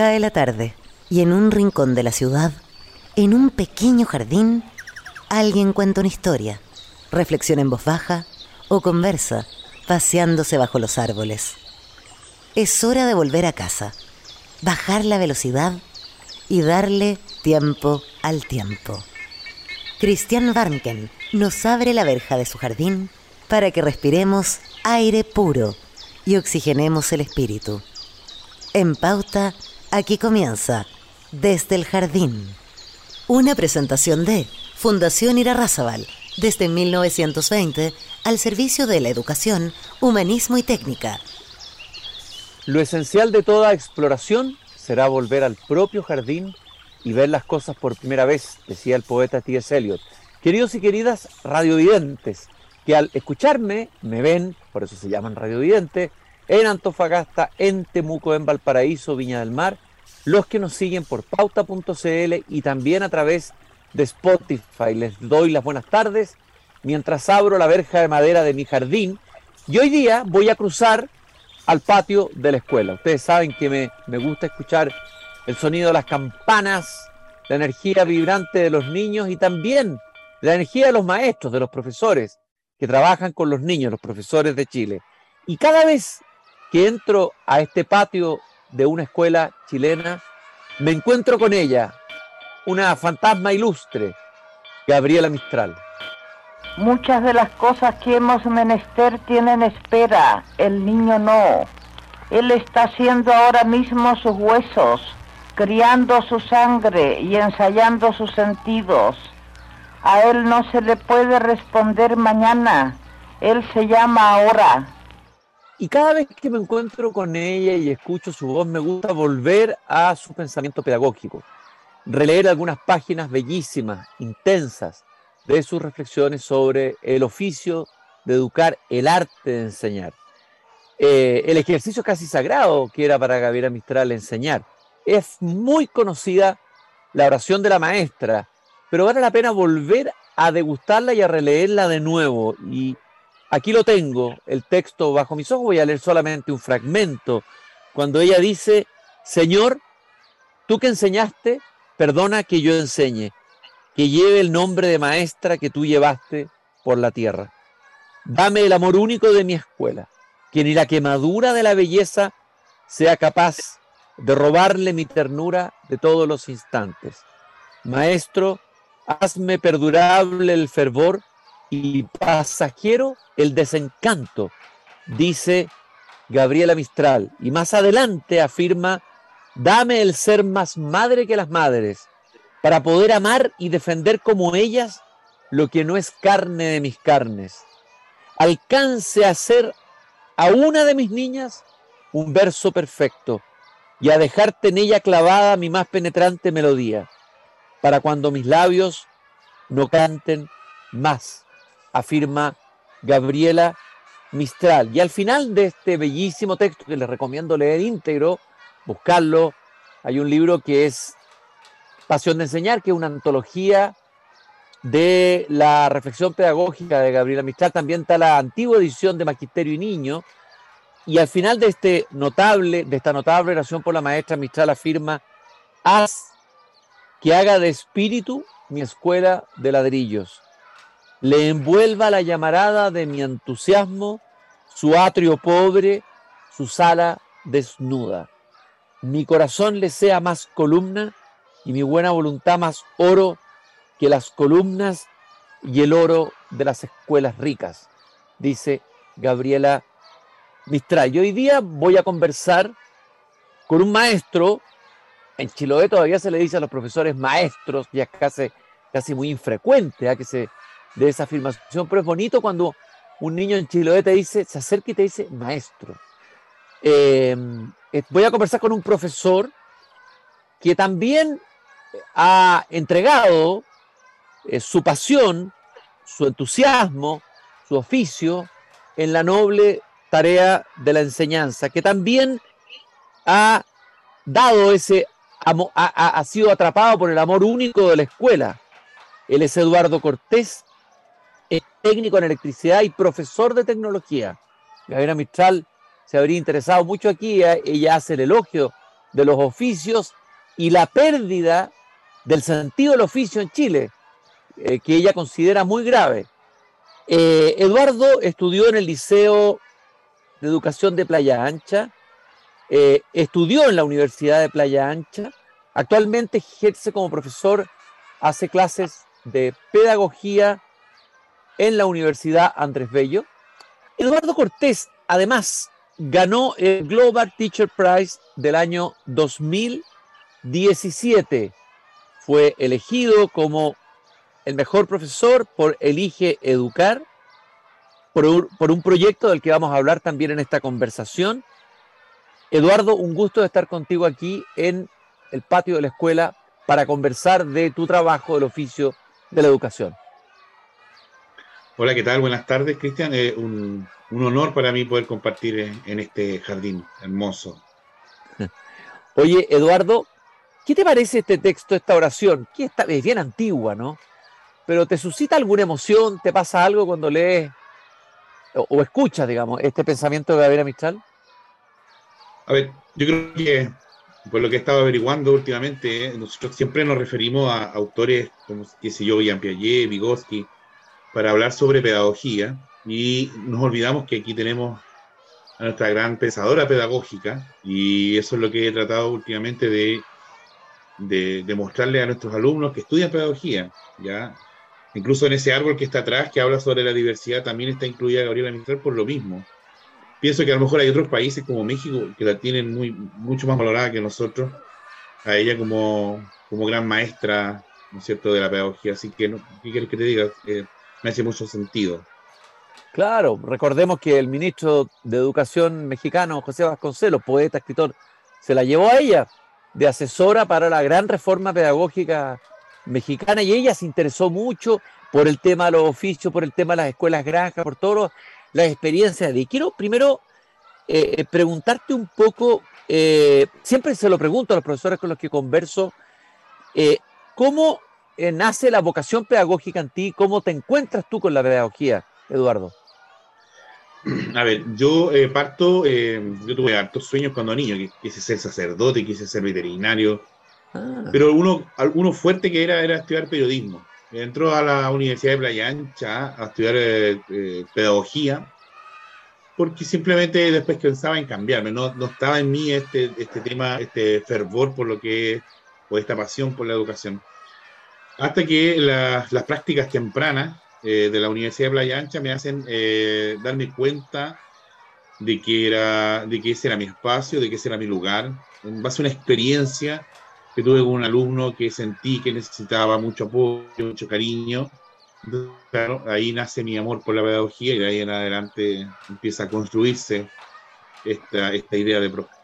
Cae la tarde y en un rincón de la ciudad, en un pequeño jardín, alguien cuenta una historia, reflexiona en voz baja o conversa, paseándose bajo los árboles. Es hora de volver a casa, bajar la velocidad y darle tiempo al tiempo. Cristian Barnken nos abre la verja de su jardín para que respiremos aire puro y oxigenemos el espíritu. En pauta, aquí comienza Desde el Jardín. Una presentación de Fundación Irarrázaval, desde 1920 al servicio de la educación, humanismo y técnica. Lo esencial de toda exploración será volver al propio jardín y ver las cosas por primera vez, decía el poeta T.S. Eliot. Queridos y queridas radiovidentes, que al escucharme me ven, por eso se llaman radiovidentes, en Antofagasta, en Temuco, en Valparaíso, Viña del Mar, los que nos siguen por pauta.cl y también a través de Spotify. Les doy las buenas tardes mientras abro la verja de madera de mi jardín y hoy día voy a cruzar al patio de la escuela. Ustedes saben que me, me gusta escuchar el sonido de las campanas, la energía vibrante de los niños y también la energía de los maestros, de los profesores que trabajan con los niños, los profesores de Chile. Y cada vez que entro a este patio de una escuela chilena, me encuentro con ella, una fantasma ilustre, Gabriela Mistral. Muchas de las cosas que hemos menester tienen espera, el niño no. Él está haciendo ahora mismo sus huesos, criando su sangre y ensayando sus sentidos. A él no se le puede responder mañana, él se llama ahora. Y cada vez que me encuentro con ella y escucho su voz, me gusta volver a su pensamiento pedagógico, releer algunas páginas bellísimas, intensas, de sus reflexiones sobre el oficio de educar, el arte de enseñar. Eh, el ejercicio casi sagrado que era para Gabriela Mistral enseñar. Es muy conocida la oración de la maestra, pero vale la pena volver a degustarla y a releerla de nuevo. Y aquí lo tengo, el texto bajo mis ojos, voy a leer solamente un fragmento, cuando ella dice, Señor, tú que enseñaste, perdona que yo enseñe, que lleve el nombre de maestra que tú llevaste por la tierra. Dame el amor único de mi escuela, que ni la quemadura de la belleza sea capaz de robarle mi ternura de todos los instantes. Maestro, hazme perdurable el fervor y pasajero el desencanto, dice Gabriela Mistral. Y más adelante afirma, dame el ser más madre que las madres, para poder amar y defender como ellas lo que no es carne de mis carnes. Alcance a ser a una de mis niñas un verso perfecto y a dejarte en ella clavada mi más penetrante melodía para cuando mis labios no canten más, afirma Gabriela Mistral. Y al final de este bellísimo texto que les recomiendo leer íntegro, buscarlo, hay un libro que es Pasión de Enseñar, que es una antología de la reflexión pedagógica de Gabriela Mistral. También está la antigua edición de Magisterio y Niño. Y al final de este notable, de esta notable oración por la maestra Mistral afirma, haz que haga de espíritu mi escuela de ladrillos, le envuelva la llamarada de mi entusiasmo, su atrio pobre, su sala desnuda. Mi corazón le sea más columna y mi buena voluntad más oro que las columnas y el oro de las escuelas ricas, dice Gabriela Mistral. Y hoy día voy a conversar con un maestro en Chiloé todavía se le dice a los profesores maestros, ya casi, casi muy infrecuente a ¿ah? que se de esa afirmación, pero es bonito cuando un niño en Chiloé te dice, se acerca y te dice maestro. Em, eh, voy a conversar con un profesor que también ha entregado eh, su pasión, su entusiasmo, su oficio en la noble tarea de la enseñanza, que también ha dado ese ha, sido atrapado por el amor único de la escuela. Él es Eduardo Cortés, técnico en electricidad y profesor de tecnología. Gabriela Mistral se habría interesado mucho aquí, ella hace el elogio de los oficios y la pérdida del sentido del oficio en Chile, eh, que ella considera muy grave. Eh, Eduardo estudió en el Liceo de Educación de Playa Ancha, eh, estudió en la Universidad de Playa Ancha, actualmente ejerce como profesor, hace clases de pedagogía en la Universidad Andrés Bello. Eduardo Cortés, además, ganó el Global Teacher Prize del año 2017. Fue elegido como el mejor profesor por Elige Educar, por un, proyecto del que vamos a hablar también en esta conversación. Eduardo, un gusto de estar contigo aquí en el patio de la escuela para conversar de tu trabajo, del oficio de la educación. Hola, ¿qué tal? Buenas tardes, Cristian. Es un, un, honor para mí poder compartir en, en, este jardín hermoso. Oye, Eduardo, ¿qué te parece este texto, esta oración? Que está, es bien antigua, ¿no? Pero ¿te suscita alguna emoción? ¿Te pasa algo cuando lees o, o escuchas, digamos, este pensamiento de Gabriela Mistral? A ver, yo creo que por lo que he estado averiguando últimamente, eh, nosotros siempre nos referimos a autores como, qué sé yo, Jean Piaget, Vygotsky, para hablar sobre pedagogía y nos olvidamos que aquí tenemos a nuestra gran pensadora pedagógica y eso es lo que he tratado últimamente de, de, de mostrarle a nuestros alumnos que estudian pedagogía, ¿ya? Incluso en ese árbol que está atrás, que habla sobre la diversidad, también está incluida Gabriela Mistral por lo mismo. Pienso que a lo mejor hay otros países como México que la tienen muy, mucho más valorada que nosotros, a ella como, como gran maestra, ¿no es cierto?, de la pedagogía. Así que, ¿qué quieres que te diga? Eh, me hace mucho sentido. Claro, recordemos que el ministro de Educación mexicano, José Vasconcelos, poeta, escritor, se la llevó a ella de asesora para la gran reforma pedagógica mexicana y ella se interesó mucho por el tema de los oficios, por el tema de las escuelas granjas, por todas las experiencias. Y quiero primero eh, preguntarte un poco, eh, siempre se lo pregunto a los profesores con los que converso, eh, ¿cómo nace la vocación pedagógica en ti? ¿Cómo te encuentras tú con la pedagogía, Eduardo? A ver, yo eh, parto, eh, yo tuve hartos sueños cuando niño, quise ser sacerdote, quise ser veterinario, ah. pero uno, uno fuerte que era era estudiar periodismo. Entró a la Universidad de Playa Ancha a estudiar eh, eh, pedagogía, porque simplemente después pensaba en cambiarme, no, no estaba en mí este, este tema, este fervor por lo que o esta pasión por la educación. Hasta que la, las prácticas tempranas eh, de la Universidad de Playa Ancha me hacen eh, darme cuenta de que, era, de que ese era mi espacio, de que ese era mi lugar, en base a una experiencia que tuve con un alumno que sentí que necesitaba mucho apoyo, mucho cariño. Claro, ahí nace mi amor por la pedagogía y de ahí en adelante empieza a construirse esta, esta idea de profe.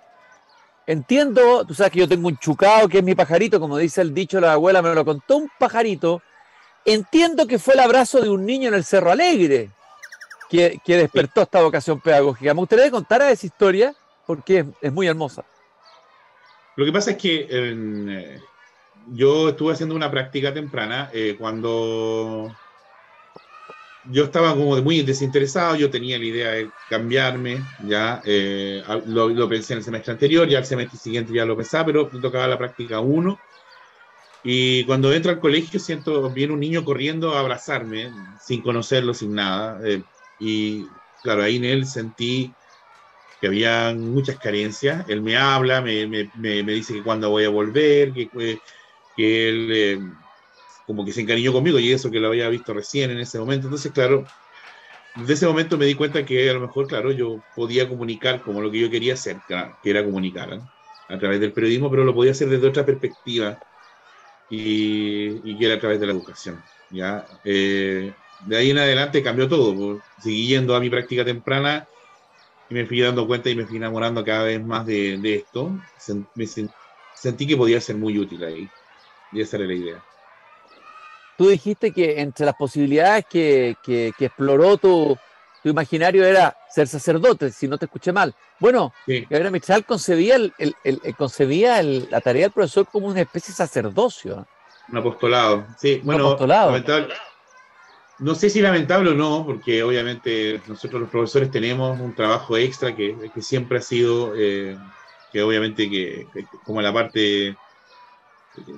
Entiendo, tú sabes que yo tengo un chucado que es mi pajarito, como dice el dicho, la abuela me lo contó un pajarito. Entiendo que fue el abrazo de un niño en el Cerro Alegre que, que despertó esta vocación pedagógica. Me gustaría contar esa historia porque es, es muy hermosa. Lo que pasa es que eh, yo estuve haciendo una práctica temprana eh, cuando yo estaba como muy desinteresado, yo tenía la idea de cambiarme, ya eh, lo, lo, pensé en el semestre anterior, ya el semestre siguiente ya lo pensaba, pero me tocaba la práctica 1. Y cuando entro al colegio siento, viene un niño corriendo a abrazarme, sin conocerlo, sin nada. Eh, y claro, ahí en él sentí que había muchas carencias. Él me habla, me, me, me, me dice que cuándo voy a volver, que, que él eh, como que se encariñó conmigo y eso que lo había visto recién en ese momento. Entonces, claro, desde ese momento me di cuenta que a lo mejor, claro, yo podía comunicar como lo que yo quería hacer, que era comunicar ¿eh? a través del periodismo, pero lo podía hacer desde otra perspectiva y, y que era a través de la educación. ¿ya? Eh, de ahí en adelante cambió todo. Seguí yendo a mi práctica temprana y me fui dando cuenta y me fui enamorando cada vez más de, de esto. Me sentí que podía ser muy útil ahí. Y esa era la idea. Tú dijiste que entre las posibilidades que, que, que exploró tu, tu, imaginario era ser sacerdote, si no te escuché mal. Bueno, sí. Gabriela Mistral concebía, el, el, el concebía la tarea del profesor como una especie de sacerdocio. Un apostolado, sí. Bueno, apostolado. Lamentable, no sé si lamentable o no, porque obviamente nosotros los profesores tenemos un trabajo extra que, que siempre ha sido, eh, que obviamente que, como la parte,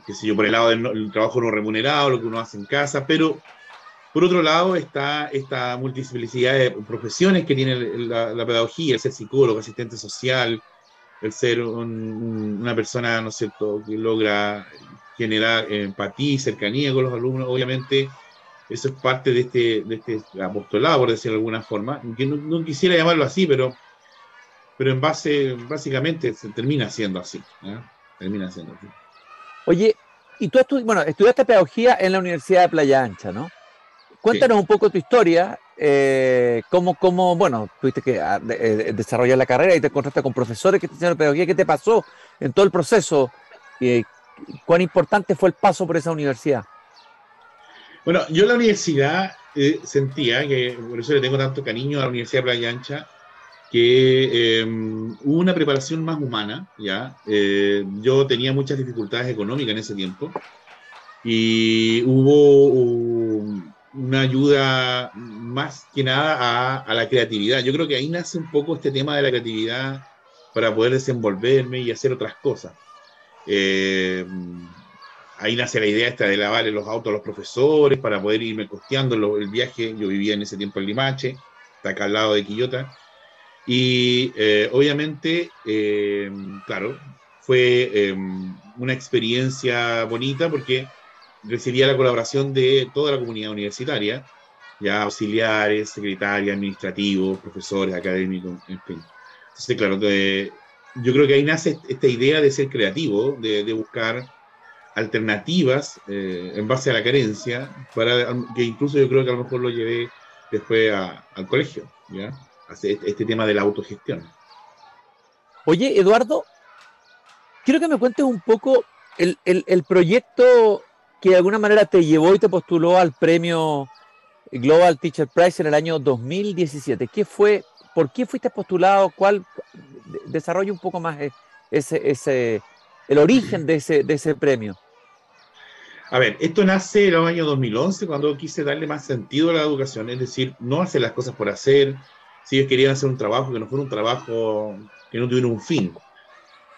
qué sé yo, por el lado del trabajo no remunerado, lo que uno hace en casa, pero por otro lado está esta multiplicidad de profesiones que tiene la, pedagogía, el ser psicólogo, asistente social, el ser una persona, ¿no es cierto?, que logra generar empatía y cercanía con los alumnos, obviamente eso es parte de este, de este apostolado, por decirlo de alguna forma, que no, quisiera llamarlo así, pero, pero en base, básicamente se termina siendo así, termina siendo así. Oye, y tú bueno, estudiaste pedagogía en la Universidad de Playa Ancha, ¿no? Cuéntanos un poco tu historia, eh, cómo, cómo, bueno, tuviste que ah, eh, desarrollar la carrera y te encontraste con profesores que te enseñaron pedagogía, ¿qué te pasó en todo el proceso? y ¿Cuán importante fue el paso por esa universidad? Bueno, yo en la universidad eh, sentía que, por eso le tengo tanto cariño a la Universidad de Playa Ancha, que em, hubo una preparación más humana, ¿ya? yo tenía muchas dificultades económicas en ese tiempo y hubo una ayuda más que nada a, la creatividad. Yo creo que ahí nace un poco este tema de la creatividad para poder desenvolverme y hacer otras cosas. Eh, ahí nace la idea esta de lavarle los autos a los profesores para poder irme costeando el viaje. Yo vivía en ese tiempo en Limache, está acá al lado de Quillota. Y eh, obviamente, eh, claro, fue una experiencia bonita porque recibía la colaboración de toda la comunidad universitaria, ya auxiliares, secretarios, administrativos, profesores, académicos, en fin. Entonces, claro, yo creo que ahí nace esta idea de ser creativo, de, buscar alternativas eh, en base a la carencia, para que incluso yo creo que a lo mejor lo llevé después al colegio, ¿ya? Este, este tema de la autogestión. Oye, Eduardo, quiero que me cuentes un poco el, el, el proyecto que de alguna manera te llevó y te postuló al premio Global Teacher Prize en el año 2017. ¿Qué fue? ¿Por qué fuiste postulado? ¿Cuál? Desarrolla un poco más ese, ese, el origen de ese, de ese premio. A ver, esto nace en el año 2011 cuando quise darle más sentido a la educación, es decir, no hacer las cosas por hacer, si ellos querían hacer un trabajo que no fuera un trabajo que no tuviera un fin.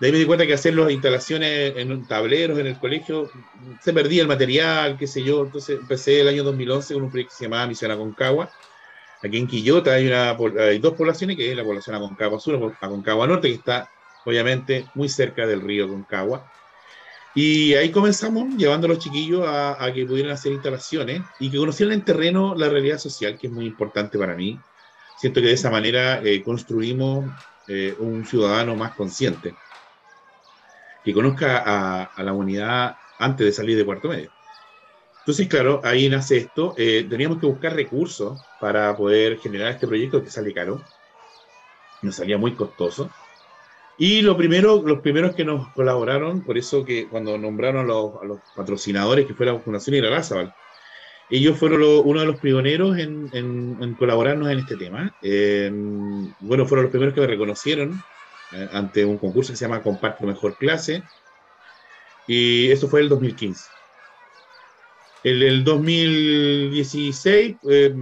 De ahí me di cuenta que hacer las instalaciones en tableros en el colegio se perdía el material, qué sé yo. Entonces empecé el año 2011 con un proyecto que se llamaba Misión Aconcagua. Aquí en Quillota hay, una, hay dos poblaciones, que es la población Aconcagua Sur Aconcagua Norte, que está obviamente muy cerca del río Aconcagua. Y ahí comenzamos llevando a los chiquillos a, que pudieran hacer instalaciones y que conocieran en terreno la realidad social, que es muy importante para mí. Siento que de esa manera eh, construimos eh, un ciudadano más consciente que conozca a, la unidad antes de salir de cuarto medio. Entonces, claro, ahí nace esto. Eh, teníamos que buscar recursos para poder generar este proyecto que sale caro. Nos salía muy costoso. Y lo primero, los primeros que nos colaboraron, por eso que cuando nombraron a los, patrocinadores, que fue la Fundación Irarrázaval, ellos fueron uno de los pioneros en, colaborarnos en este tema. Eh, bueno, fueron los primeros que me reconocieron eh, ante un concurso que se llama Comparte Mejor Clase. Y eso fue el 2015. En el 2016 eh,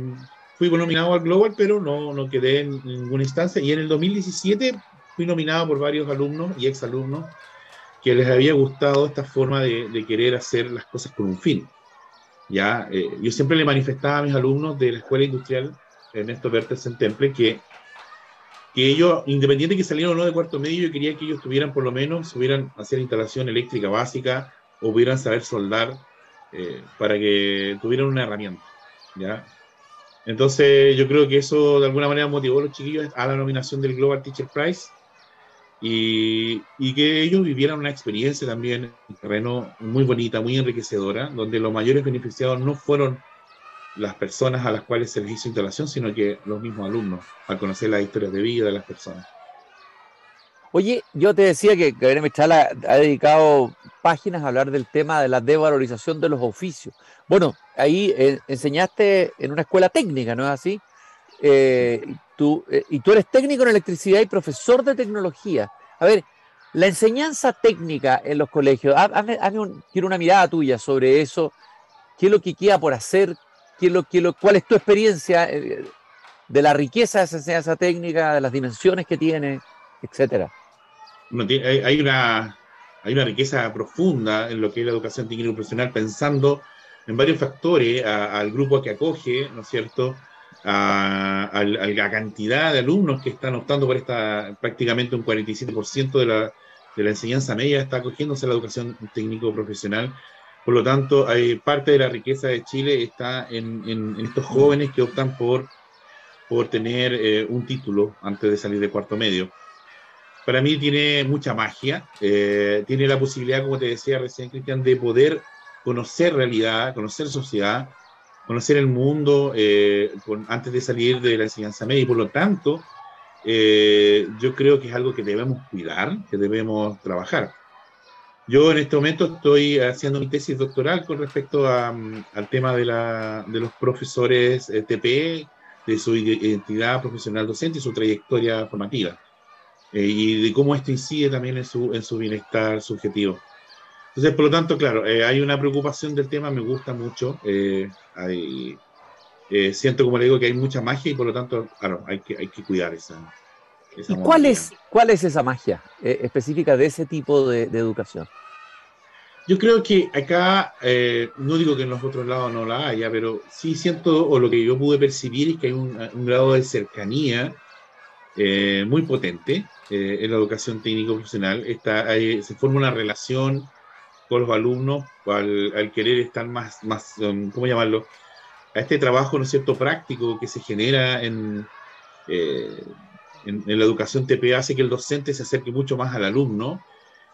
fui nominado al Global, pero no, no quedé en ninguna instancia. Y en el 2017 fui nominado por varios alumnos y exalumnos que les había gustado esta forma de, querer hacer las cosas con un fin. Ya, eh, yo siempre le manifestaba a mis alumnos de la Escuela Industrial Ernesto Bertes en Temple que que ellos, independiente de que salieran o no de cuarto medio, yo quería que ellos tuvieran por lo menos, subieran hacer instalación eléctrica básica o pudieran saber soldar eh, para que tuvieran una herramienta. ¿ya? Entonces yo creo que eso de alguna manera motivó a los chiquillos a la nominación del Global Teacher Prize y, que ellos vivieran una experiencia también en terreno muy bonita, muy enriquecedora, donde los mayores beneficiados no fueron las personas a las cuales se les hizo instalación, sino que los mismos alumnos, al conocer las historias de vida de las personas. Oye, yo te decía que Gabriel Mechala ha dedicado páginas a hablar del tema de la devalorización de los oficios. Bueno, ahí eh, enseñaste en una escuela técnica, ¿no es así? Eh, eh, y tú eres técnico en electricidad y profesor de tecnología. A ver, la enseñanza técnica en los colegios, hazme, quiero una mirada tuya sobre eso. ¿Qué es lo que queda por hacer? ¿Cuál es tu experiencia eh, de la riqueza de esa enseñanza técnica, de las dimensiones que tiene, etcétera? hay, una, hay una riqueza profunda en lo que es la educación técnico profesional, pensando en varios factores al grupo que acoge, ¿no es cierto? A, la cantidad de alumnos que están optando por esta, prácticamente un 47% de la, de la enseñanza media está acogiéndose a la educación técnico profesional. Por lo tanto, hay parte de la riqueza de Chile está en, en, estos jóvenes que optan por, por tener eh, un título antes de salir de cuarto medio para mí tiene mucha magia, eh, tiene la posibilidad, como te decía recién, Cristian, de poder conocer realidad, conocer sociedad, conocer el mundo eh, antes de salir de la enseñanza media y por lo tanto eh, yo creo que es algo que debemos cuidar, que debemos trabajar. Yo en este momento estoy haciendo mi tesis doctoral con respecto al tema de, la, de los profesores TP, de su identidad profesional docente y su trayectoria formativa. Eh, y de cómo esto incide también en su, en su bienestar subjetivo. Entonces, por lo tanto, claro, eh, hay una preocupación del tema, me gusta mucho. Eh, siento, como le digo, que hay mucha magia y por lo tanto, claro, hay que, hay que cuidar esa. ¿Y cuál es, cuál es esa magia específica de ese tipo de, educación? Yo creo que acá, no digo que en los otros lados no la haya, pero sí siento, o lo que yo pude percibir es que hay un, un grado de cercanía eh, muy potente eh, en la educación técnico profesional. Está, se forma una relación con los alumnos al, querer estar más, más um, ¿cómo llamarlo? A este trabajo, ¿no es cierto?, práctico que se genera en, eh, en, la educación TPA hace que el docente se acerque mucho más al alumno,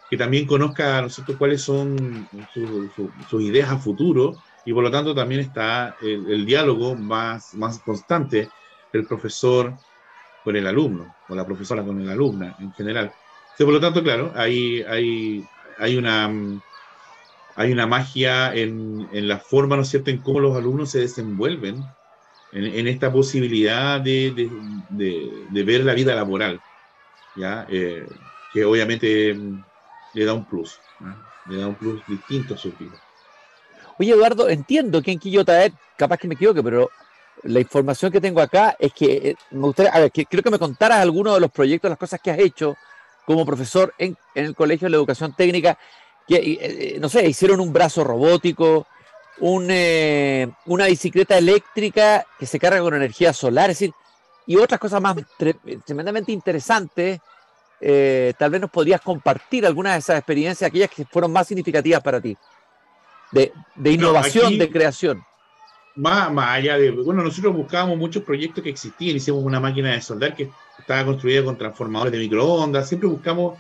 que también conozca, ¿no es cierto?, cuáles son sus ideas a futuro y por lo tanto también está el, el diálogo más, más constante del profesor con el alumno, o la profesora con el alumna en general. por lo tanto, claro, hay, hay, hay, una, hay una magia en, en, la forma, ¿no es cierto?, en cómo los alumnos se desenvuelven en, esta posibilidad de, de, de, ver la vida laboral, ¿ya? Eh, que obviamente le da un plus, le da un plus distinto a su vida. Oye, Eduardo, entiendo que en Quillota, capaz que me equivoque, pero la información que tengo acá es que eh, me gustaría, a ver, que, creo que me contaras algunos de los proyectos, las cosas que has hecho como profesor en, en el Colegio de la Educación Técnica, que, eh, eh, no sé, hicieron un brazo robótico, un, una bicicleta eléctrica que se carga con energía solar, es decir, y otras cosas más tremendamente interesantes. tal vez nos podrías compartir algunas de esas experiencias, aquellas que fueron más significativas para ti, de, de innovación, de creación más, más allá de, bueno, nosotros buscábamos muchos proyectos que existían, hicimos una máquina de soldar que estaba construida con transformadores de microondas, siempre buscamos,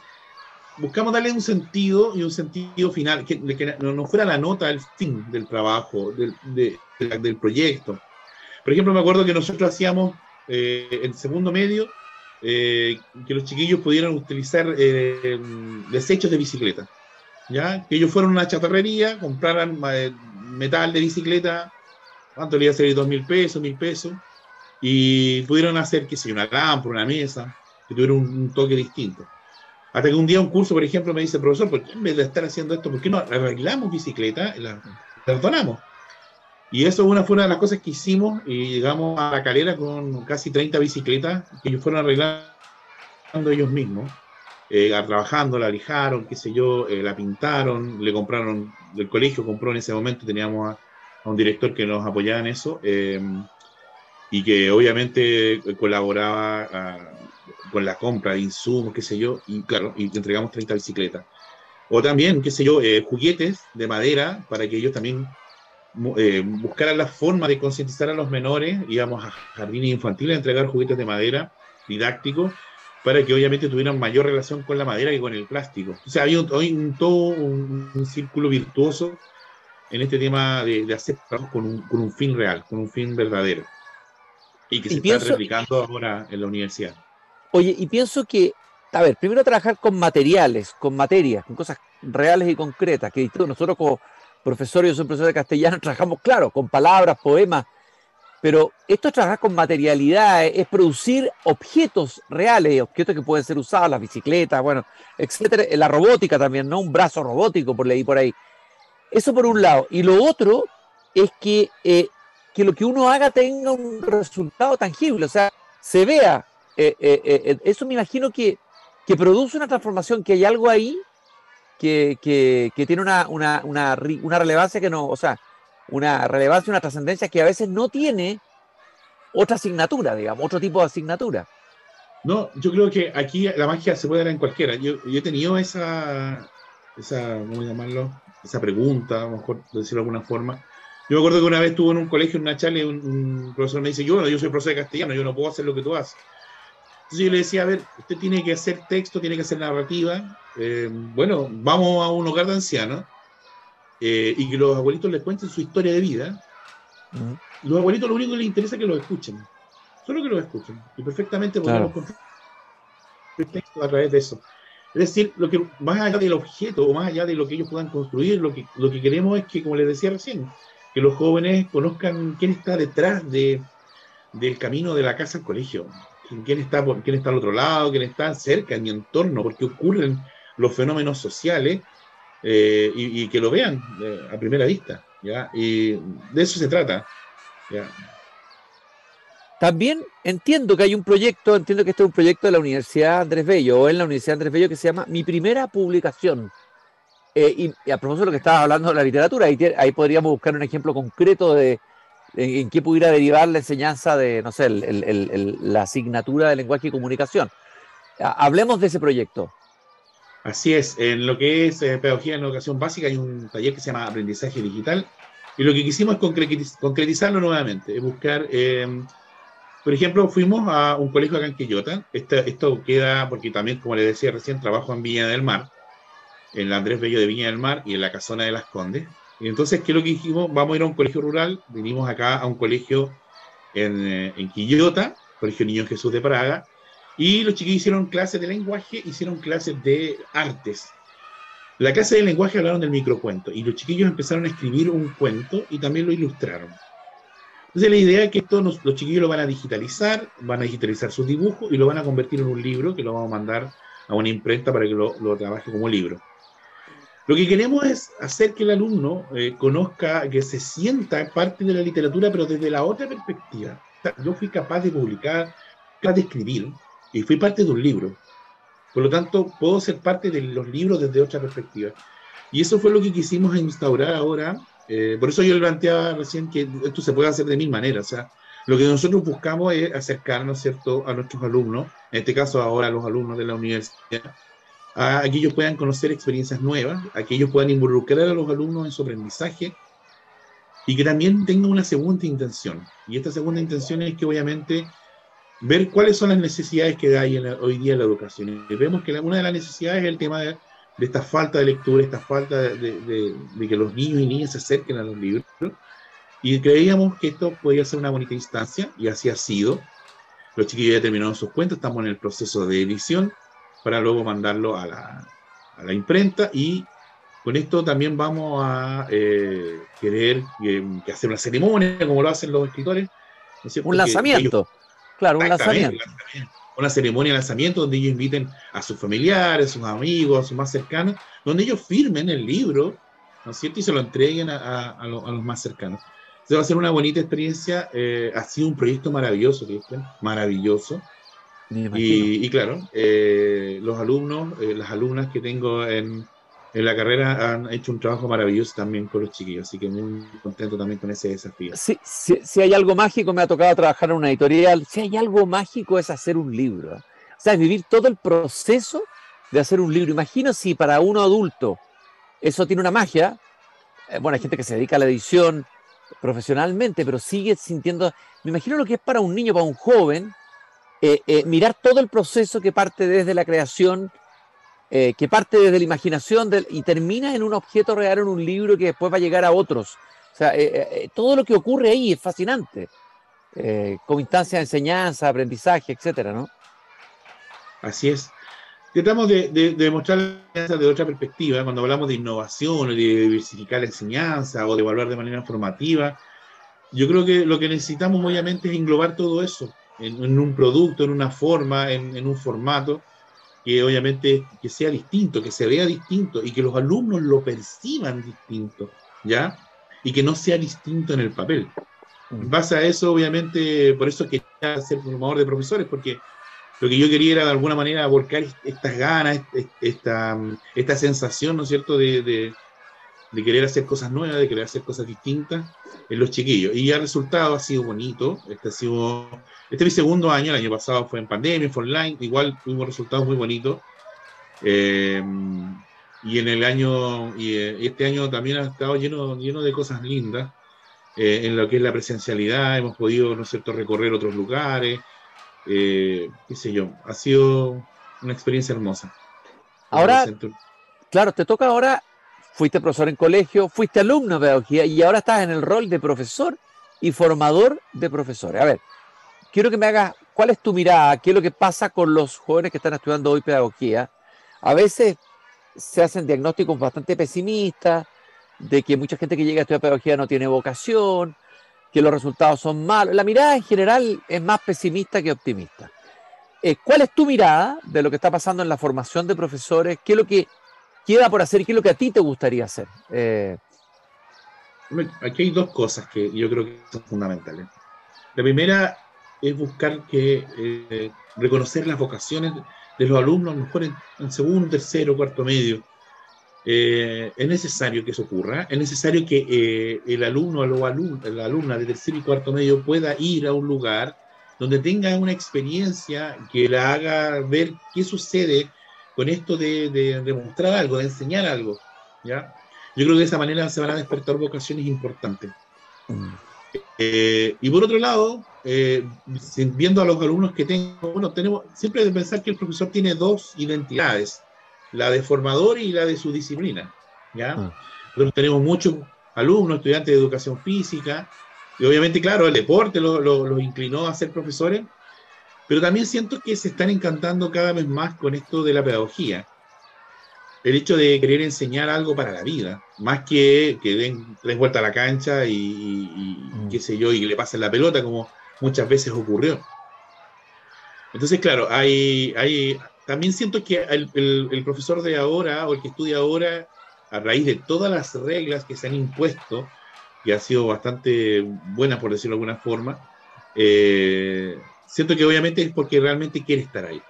buscamos darle un sentido y un sentido final, que, que no fuera la nota el fin del trabajo, del, del proyecto. Por ejemplo, me acuerdo que nosotros hacíamos eh, en segundo medio eh, que los chiquillos pudieran utilizar eh, desechos de bicicleta. ¿ya? Que ellos fueron a una chatarrería, compraran metal de bicicleta ¿Cuánto le iba a salir? Dos mil pesos, mil pesos. Y pudieron hacer, qué sé una lámpara, una mesa, que tuviera un, toque distinto. Hasta que un día un curso, por ejemplo, me dice, profesor, ¿por qué en vez de estar haciendo esto, por qué no arreglamos bicicleta y la, donamos? Y eso una, fue una de las cosas que hicimos y llegamos a la calera con casi 30 bicicletas que ellos fueron arreglando ellos mismos, eh, trabajando, la lijaron, qué sé yo, eh, la pintaron, le compraron, el colegio compró en ese momento, teníamos a, a un director que nos apoyaba en eso eh, y que obviamente colaboraba ah, con la compra de insumos, qué sé yo, y claro, y entregamos 30 bicicletas. O también, qué sé yo, eh, juguetes de madera para que ellos también eh, buscaran la forma de concientizar a los menores, íbamos a jardines infantiles a entregar juguetes de madera didácticos para que obviamente tuvieran mayor relación con la madera que con el plástico. O sea, había un, todo un, círculo virtuoso en este tema de, hacer trabajo con un, con un, fin real, con un fin verdadero. Y que se está replicando ahora en la universidad. Oye, y pienso que, a ver, primero trabajar con materiales, con materias, con cosas reales y concretas, que nosotros como profesores, yo soy profesor de castellano, trabajamos, claro, con palabras, poemas, pero esto es trabajar con materialidad, es producir objetos reales, objetos que pueden ser usados, las bicicletas, bueno, etcétera, la robótica también, ¿no? Un brazo robótico, por leí por ahí. Eso por un lado. Y lo otro es que, eh, que lo que uno haga tenga un resultado tangible, o sea, se vea. Eh, eh, eso me imagino que que produce una transformación, que hay algo ahí que, tiene una, una, relevancia que no, o sea, una relevancia, una trascendencia que a veces no tiene otra asignatura, digamos, otro tipo de asignatura. No, yo creo que aquí la magia se puede dar en cualquiera. Yo, he tenido esa, esa, ¿cómo llamarlo? Esa pregunta, a lo mejor decirlo de alguna forma. Yo me acuerdo que una vez estuve en un colegio, en una charla, y un, profesor me dice, yo, yo soy profesor de castellano, yo no puedo hacer lo que tú haces. Entonces yo le decía, a ver, usted tiene que hacer texto, tiene que hacer narrativa. Eh, bueno, vamos a un hogar de ancianos eh, y que los abuelitos les cuenten su historia de vida. Los abuelitos lo único que les interesa es que lo escuchen. Solo que lo escuchen. Y perfectamente podemos contar el texto a través de eso. Es decir, lo que más allá del objeto o más allá de lo que ellos puedan construir, lo que, lo que queremos es que, como les decía recién, que los jóvenes conozcan quién está detrás de, del camino de la casa al colegio, quién está, quién está al otro lado, quién está cerca, en mi entorno, porque ocurren los fenómenos sociales eh, y, que lo vean eh, a primera vista. ¿ya? Y de eso se trata. También entiendo que hay un proyecto, entiendo que este es un proyecto de la Universidad Andrés Bello, o en la Universidad Andrés Bello, que se llama Mi Primera Publicación. Eh, y, a propósito de lo que estabas hablando de la literatura, ahí, ahí podríamos buscar un ejemplo concreto de, en, qué pudiera derivar la enseñanza de, no sé, la asignatura de lenguaje y comunicación. Hablemos de ese proyecto. Así es, en lo que es eh, pedagogía en educación básica hay un taller que se llama aprendizaje digital y lo que quisimos es concretizarlo nuevamente, es buscar, eh, por ejemplo, fuimos a un colegio acá en Quillota, esto queda, porque también, como les decía recién, trabajo en Viña del Mar, en la Andrés Bello de Viña del Mar y en la Casona de las Condes, entonces, ¿qué es lo que dijimos? Vamos a ir a un colegio rural, vinimos acá a un colegio en, eh, en Quillota, Colegio Niño Jesús de Praga, y los chiquillos hicieron clases de lenguaje, hicieron clases de artes. La clase de lenguaje hablaron del microcuento, y los chiquillos empezaron a escribir un cuento y también lo ilustraron. Entonces la idea es que esto los chiquillos lo van a digitalizar, van a digitalizar sus dibujos y lo van a convertir en un libro que lo vamos a mandar a una imprenta para que lo, lo trabaje como libro. Lo que queremos es hacer que el alumno eh, conozca, que se sienta parte de la literatura, pero desde la otra perspectiva. Yo fui capaz de publicar, capaz de escribir, y fui parte de un libro. Por lo tanto, puedo ser parte de los libros desde otra perspectiva. Y eso fue lo que quisimos instaurar ahora. Eh, por eso yo le planteaba recién que esto se puede hacer de mil maneras. O sea, lo que nosotros buscamos es acercarnos, ¿cierto?, a nuestros alumnos, en este caso ahora a los alumnos de la universidad, a, que ellos puedan conocer experiencias nuevas, a que ellos puedan involucrar a los alumnos en su aprendizaje y que también tengan una segunda intención. Y esta segunda intención es que obviamente ver cuáles son las necesidades que hay hoy día en la educación. Y vemos que una de las necesidades es el tema de, esta falta de lectura, esta falta de, que los niños y niñas se acerquen a los libros. Y creíamos que esto podía ser una bonita instancia, y así ha sido. Los chiquillos ya terminaron sus cuentos, estamos en el proceso de edición para luego mandarlo a la, a la imprenta y con esto también vamos a eh, querer que, hacer una ceremonia, como lo hacen los escritores. un lanzamiento, claro, un lanzamiento. Una ceremonia de lanzamiento donde ellos inviten a sus familiares, a sus amigos, a sus más cercanos, donde ellos firmen el libro, ¿no es cierto? Y se lo entreguen a, a, los más cercanos. Se va a ser una bonita experiencia. Eh, ha sido un proyecto maravilloso, maravilloso. Y, claro, eh, los alumnos, eh, las alumnas que tengo en, en, la carrera han hecho un trabajo maravilloso también con los chiquillos, así que muy contento también con ese desafío. Sí, si, hay algo mágico, me ha tocado trabajar en una editorial, si hay algo mágico es hacer un libro, o sea, es vivir todo el proceso de hacer un libro. Imagino si para uno adulto eso tiene una magia, eh, bueno, hay gente que se dedica a la edición profesionalmente, pero sigue sintiendo, me imagino lo que es para un niño, para un joven, eh, eh, mirar todo el proceso que parte desde la creación, eh, que parte desde la imaginación y termina en un objeto real, en un libro que después va a llegar a otros. O sea, todo lo que ocurre ahí es fascinante, como instancia de enseñanza, aprendizaje, etcétera, ¿no? Así es. Tratamos de, de, de mostrar la de otra perspectiva, cuando hablamos de innovación, de diversificar la enseñanza o de evaluar de manera formativa. Yo creo que lo que necesitamos obviamente es englobar todo eso, en, un producto, en una forma, en, un formato, que obviamente que sea distinto, que se vea distinto y que los alumnos lo perciban distinto, ¿ya? Y que no sea distinto en el papel. En base a eso, obviamente, por eso quería ser formador de profesores, porque lo que yo quería era de alguna manera volcar estas ganas, esta, esta sensación, ¿no es cierto?, de, de, querer hacer cosas nuevas, de querer hacer cosas distintas en los chiquillos. Y el resultado ha sido bonito. Este ha sido, este es mi segundo año, el año pasado fue en pandemia, fue online, igual tuvimos resultados muy bonitos. Eh, y en el año, y este año también ha estado lleno, lleno de cosas lindas. Eh, en lo que es la presencialidad, hemos podido, ¿no es cierto?, recorrer otros lugares, eh, qué sé yo, ha sido una experiencia hermosa. Ahora, claro, te toca ahora, fuiste profesor en colegio, fuiste alumno de pedagogía y ahora estás en el rol de profesor y formador de profesores. A ver, quiero que me hagas, ¿cuál es tu mirada? ¿Qué es lo que pasa con los jóvenes que están estudiando hoy pedagogía? A veces se hacen diagnósticos bastante pesimistas, de que mucha gente que llega a estudiar pedagogía no tiene vocación, que los resultados son malos. La mirada en general es más pesimista que optimista. Eh, ¿Cuál es tu mirada de lo que está pasando en la formación de profesores? ¿Qué es lo que queda por hacer? ¿Qué es lo que a ti te gustaría hacer? Eh, aquí hay dos cosas que yo creo que son fundamentales. La primera es buscar que eh, reconocer las vocaciones de los alumnos, a lo mejor en segundo, tercero, cuarto medio, eh, es necesario que eso ocurra, es necesario que eh, el alumno o la alumna de tercero y cuarto medio pueda ir a un lugar donde tenga una experiencia que la haga ver qué sucede con esto de, demostrar algo, de enseñar algo. ¿ya? Yo creo que de esa manera se van a despertar vocaciones importantes. Mm. Eh, y por otro lado, viendo a los alumnos que tengo, bueno, tenemos siempre de pensar que el profesor tiene dos identidades la de formador y la de su disciplina. ¿ya? Ah. tenemos muchos alumnos, estudiantes de educación física, y obviamente, claro, el deporte los lo, inclinó a ser profesores, pero también siento que se están encantando cada vez más con esto de la pedagogía. El hecho de querer enseñar algo para la vida, más que que den tres vueltas a la cancha y, mm. qué sé yo, y que le pasen la pelota, como muchas veces ocurrió. Entonces, claro, hay, hay, también siento que el, profesor de ahora o el que estudia ahora, a raíz de todas las reglas que se han impuesto, y ha sido bastante buena por decirlo de alguna forma, eh, siento que obviamente es porque realmente quiere estar ahí.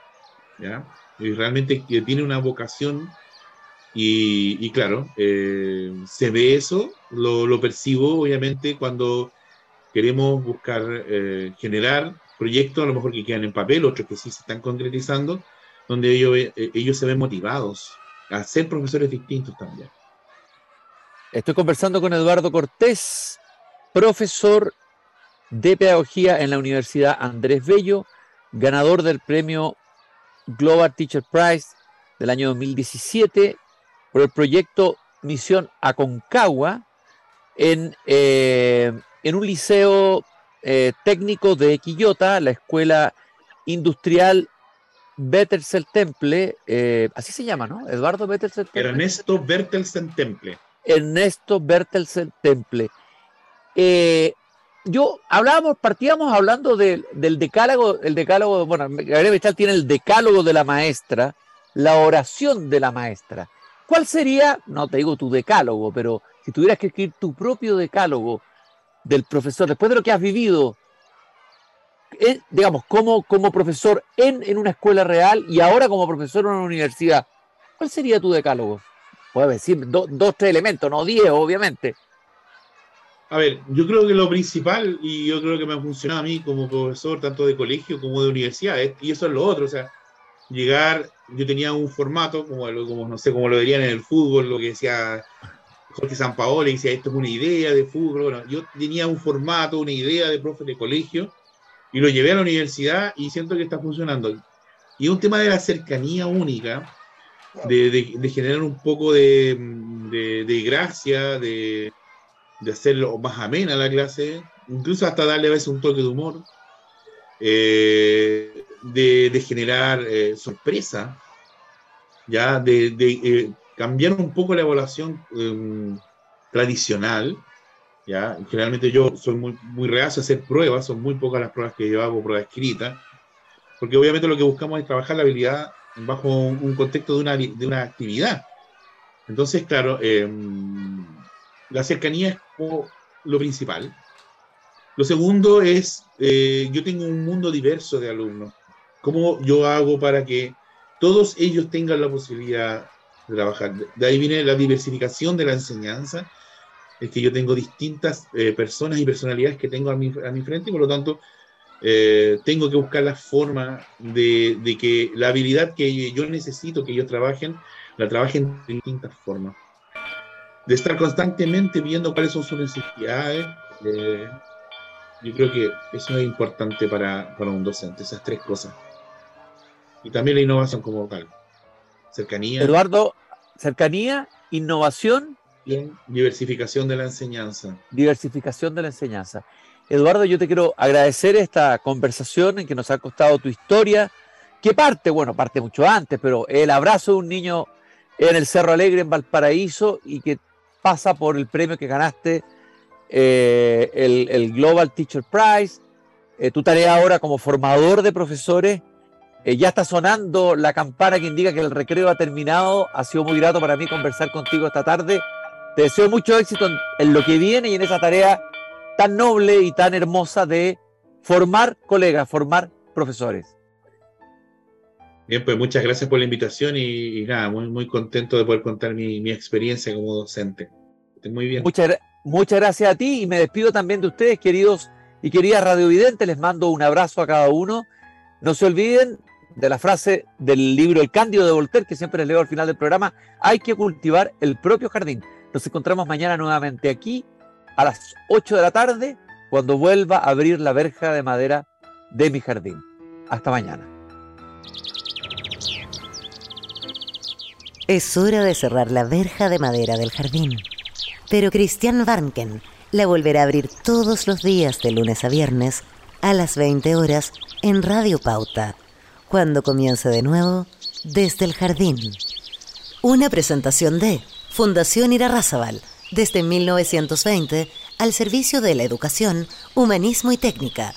¿ya? Y realmente tiene una vocación y, claro, eh, se ve eso, lo, percibo obviamente cuando queremos buscar eh, generar proyectos, a lo mejor que quedan en papel, otros que sí se están concretizando, donde ellos, eh, ellos se ven motivados a ser profesores distintos también. Estoy conversando con Eduardo Cortés, profesor de pedagogía en la Universidad Andrés Bello, ganador del premio Global Teacher Prize del año 2017 por el proyecto Misión Aconcagua en, eh, en un liceo eh, técnico de Quillota, la Escuela Industrial Bertelsen Temple, eh, así se llama, ¿no? Eduardo Bertelsen Temple. Ernesto Bertelsen Temple. Ernesto Bertelsen Temple. Eh, yo hablábamos, partíamos hablando del decálogo, el decálogo, bueno, Gabriel Mistral tiene el decálogo de la maestra, la oración de la maestra. ¿Cuál sería, no te digo tu decálogo, pero si tuvieras que escribir tu propio decálogo del profesor, después de lo que has vivido, digamos, como, como profesor en, en, una escuela real y ahora como profesor en una universidad, ¿cuál sería tu decálogo? Puedes decir dos, tres elementos, no diez, obviamente. A ver, yo creo que lo principal, y yo creo que me ha funcionado a mí como profesor, tanto de colegio como de universidad, y eso es lo otro, o sea, llegar, yo tenía un formato, como, como no sé, como lo dirían en el fútbol, lo que decía Jorge Sampaoli, decía, esto es una idea de fútbol, bueno, yo tenía un formato, una idea de profe de colegio, y lo llevé a la universidad y siento que está funcionando. Y un tema de la cercanía única, de, generar un poco de, gracia, de, hacerlo más amena la clase, incluso hasta darle a veces un toque de humor, eh, de, generar eh, sorpresa, ya de, eh, cambiar un poco la evaluación em, tradicional ¿ya? Generalmente yo soy muy, muy reacio a hacer pruebas, son muy pocas las pruebas que yo hago, pruebas escritas, porque obviamente lo que buscamos es trabajar la habilidad bajo un, contexto de una, de una, actividad. Entonces, claro, em, la cercanía es lo principal. Lo segundo es, eh, yo tengo un mundo diverso de alumnos. ¿Cómo yo hago para que todos ellos tengan la posibilidad de trabajar? De ahí viene la diversificación de la enseñanza, es que yo tengo distintas eh, personas y personalidades que tengo a mi, frente y por lo tanto eh, tengo que buscar la forma de, de, que la habilidad que yo necesito que ellos trabajen, la trabajen de distintas formas. De estar constantemente viendo cuáles son sus necesidades. Eh, yo creo que eso es importante para, para, un docente, esas tres cosas. Y también la innovación como tal. Cercanía. Eduardo, cercanía, innovación. Y diversificación de la enseñanza. Diversificación de la enseñanza. Eduardo, yo te quiero agradecer esta conversación en que nos ha costado tu historia, que parte, bueno, parte mucho antes, pero el abrazo de un niño en el Cerro Alegre, en Valparaíso, y que pasa por el premio que ganaste, eh, el, Global Teacher Prize, eh, tu tarea ahora como formador de profesores, eh, ya está sonando la campana que indica que el recreo ha terminado, ha sido muy grato para mí conversar contigo esta tarde, te deseo mucho éxito en lo que viene y en esa tarea tan noble y tan hermosa de formar colegas, formar profesores. Bien, pues muchas gracias por la invitación y, nada, muy, muy contento de poder contar mi, mi experiencia como docente. Muy bien. Muchas, muchas gracias a ti y me despido también de ustedes, queridos y queridas radiovidentes. Les mando un abrazo a cada uno. No se olviden de la frase del libro El Cándido de Voltaire, que siempre les leo al final del programa. Hay que cultivar el propio jardín. Nos encontramos mañana nuevamente aquí a las 8 de la tarde cuando vuelva a abrir la verja de madera de mi jardín. Hasta mañana. Es hora de cerrar la verja de madera del jardín. Pero Cristian Warnken la volverá a abrir todos los días de lunes a viernes a las 20 horas en Radio Pauta, cuando comience de nuevo desde el jardín. Una presentación de Fundación Irarrázaval desde 1920 al servicio de la educación, humanismo y técnica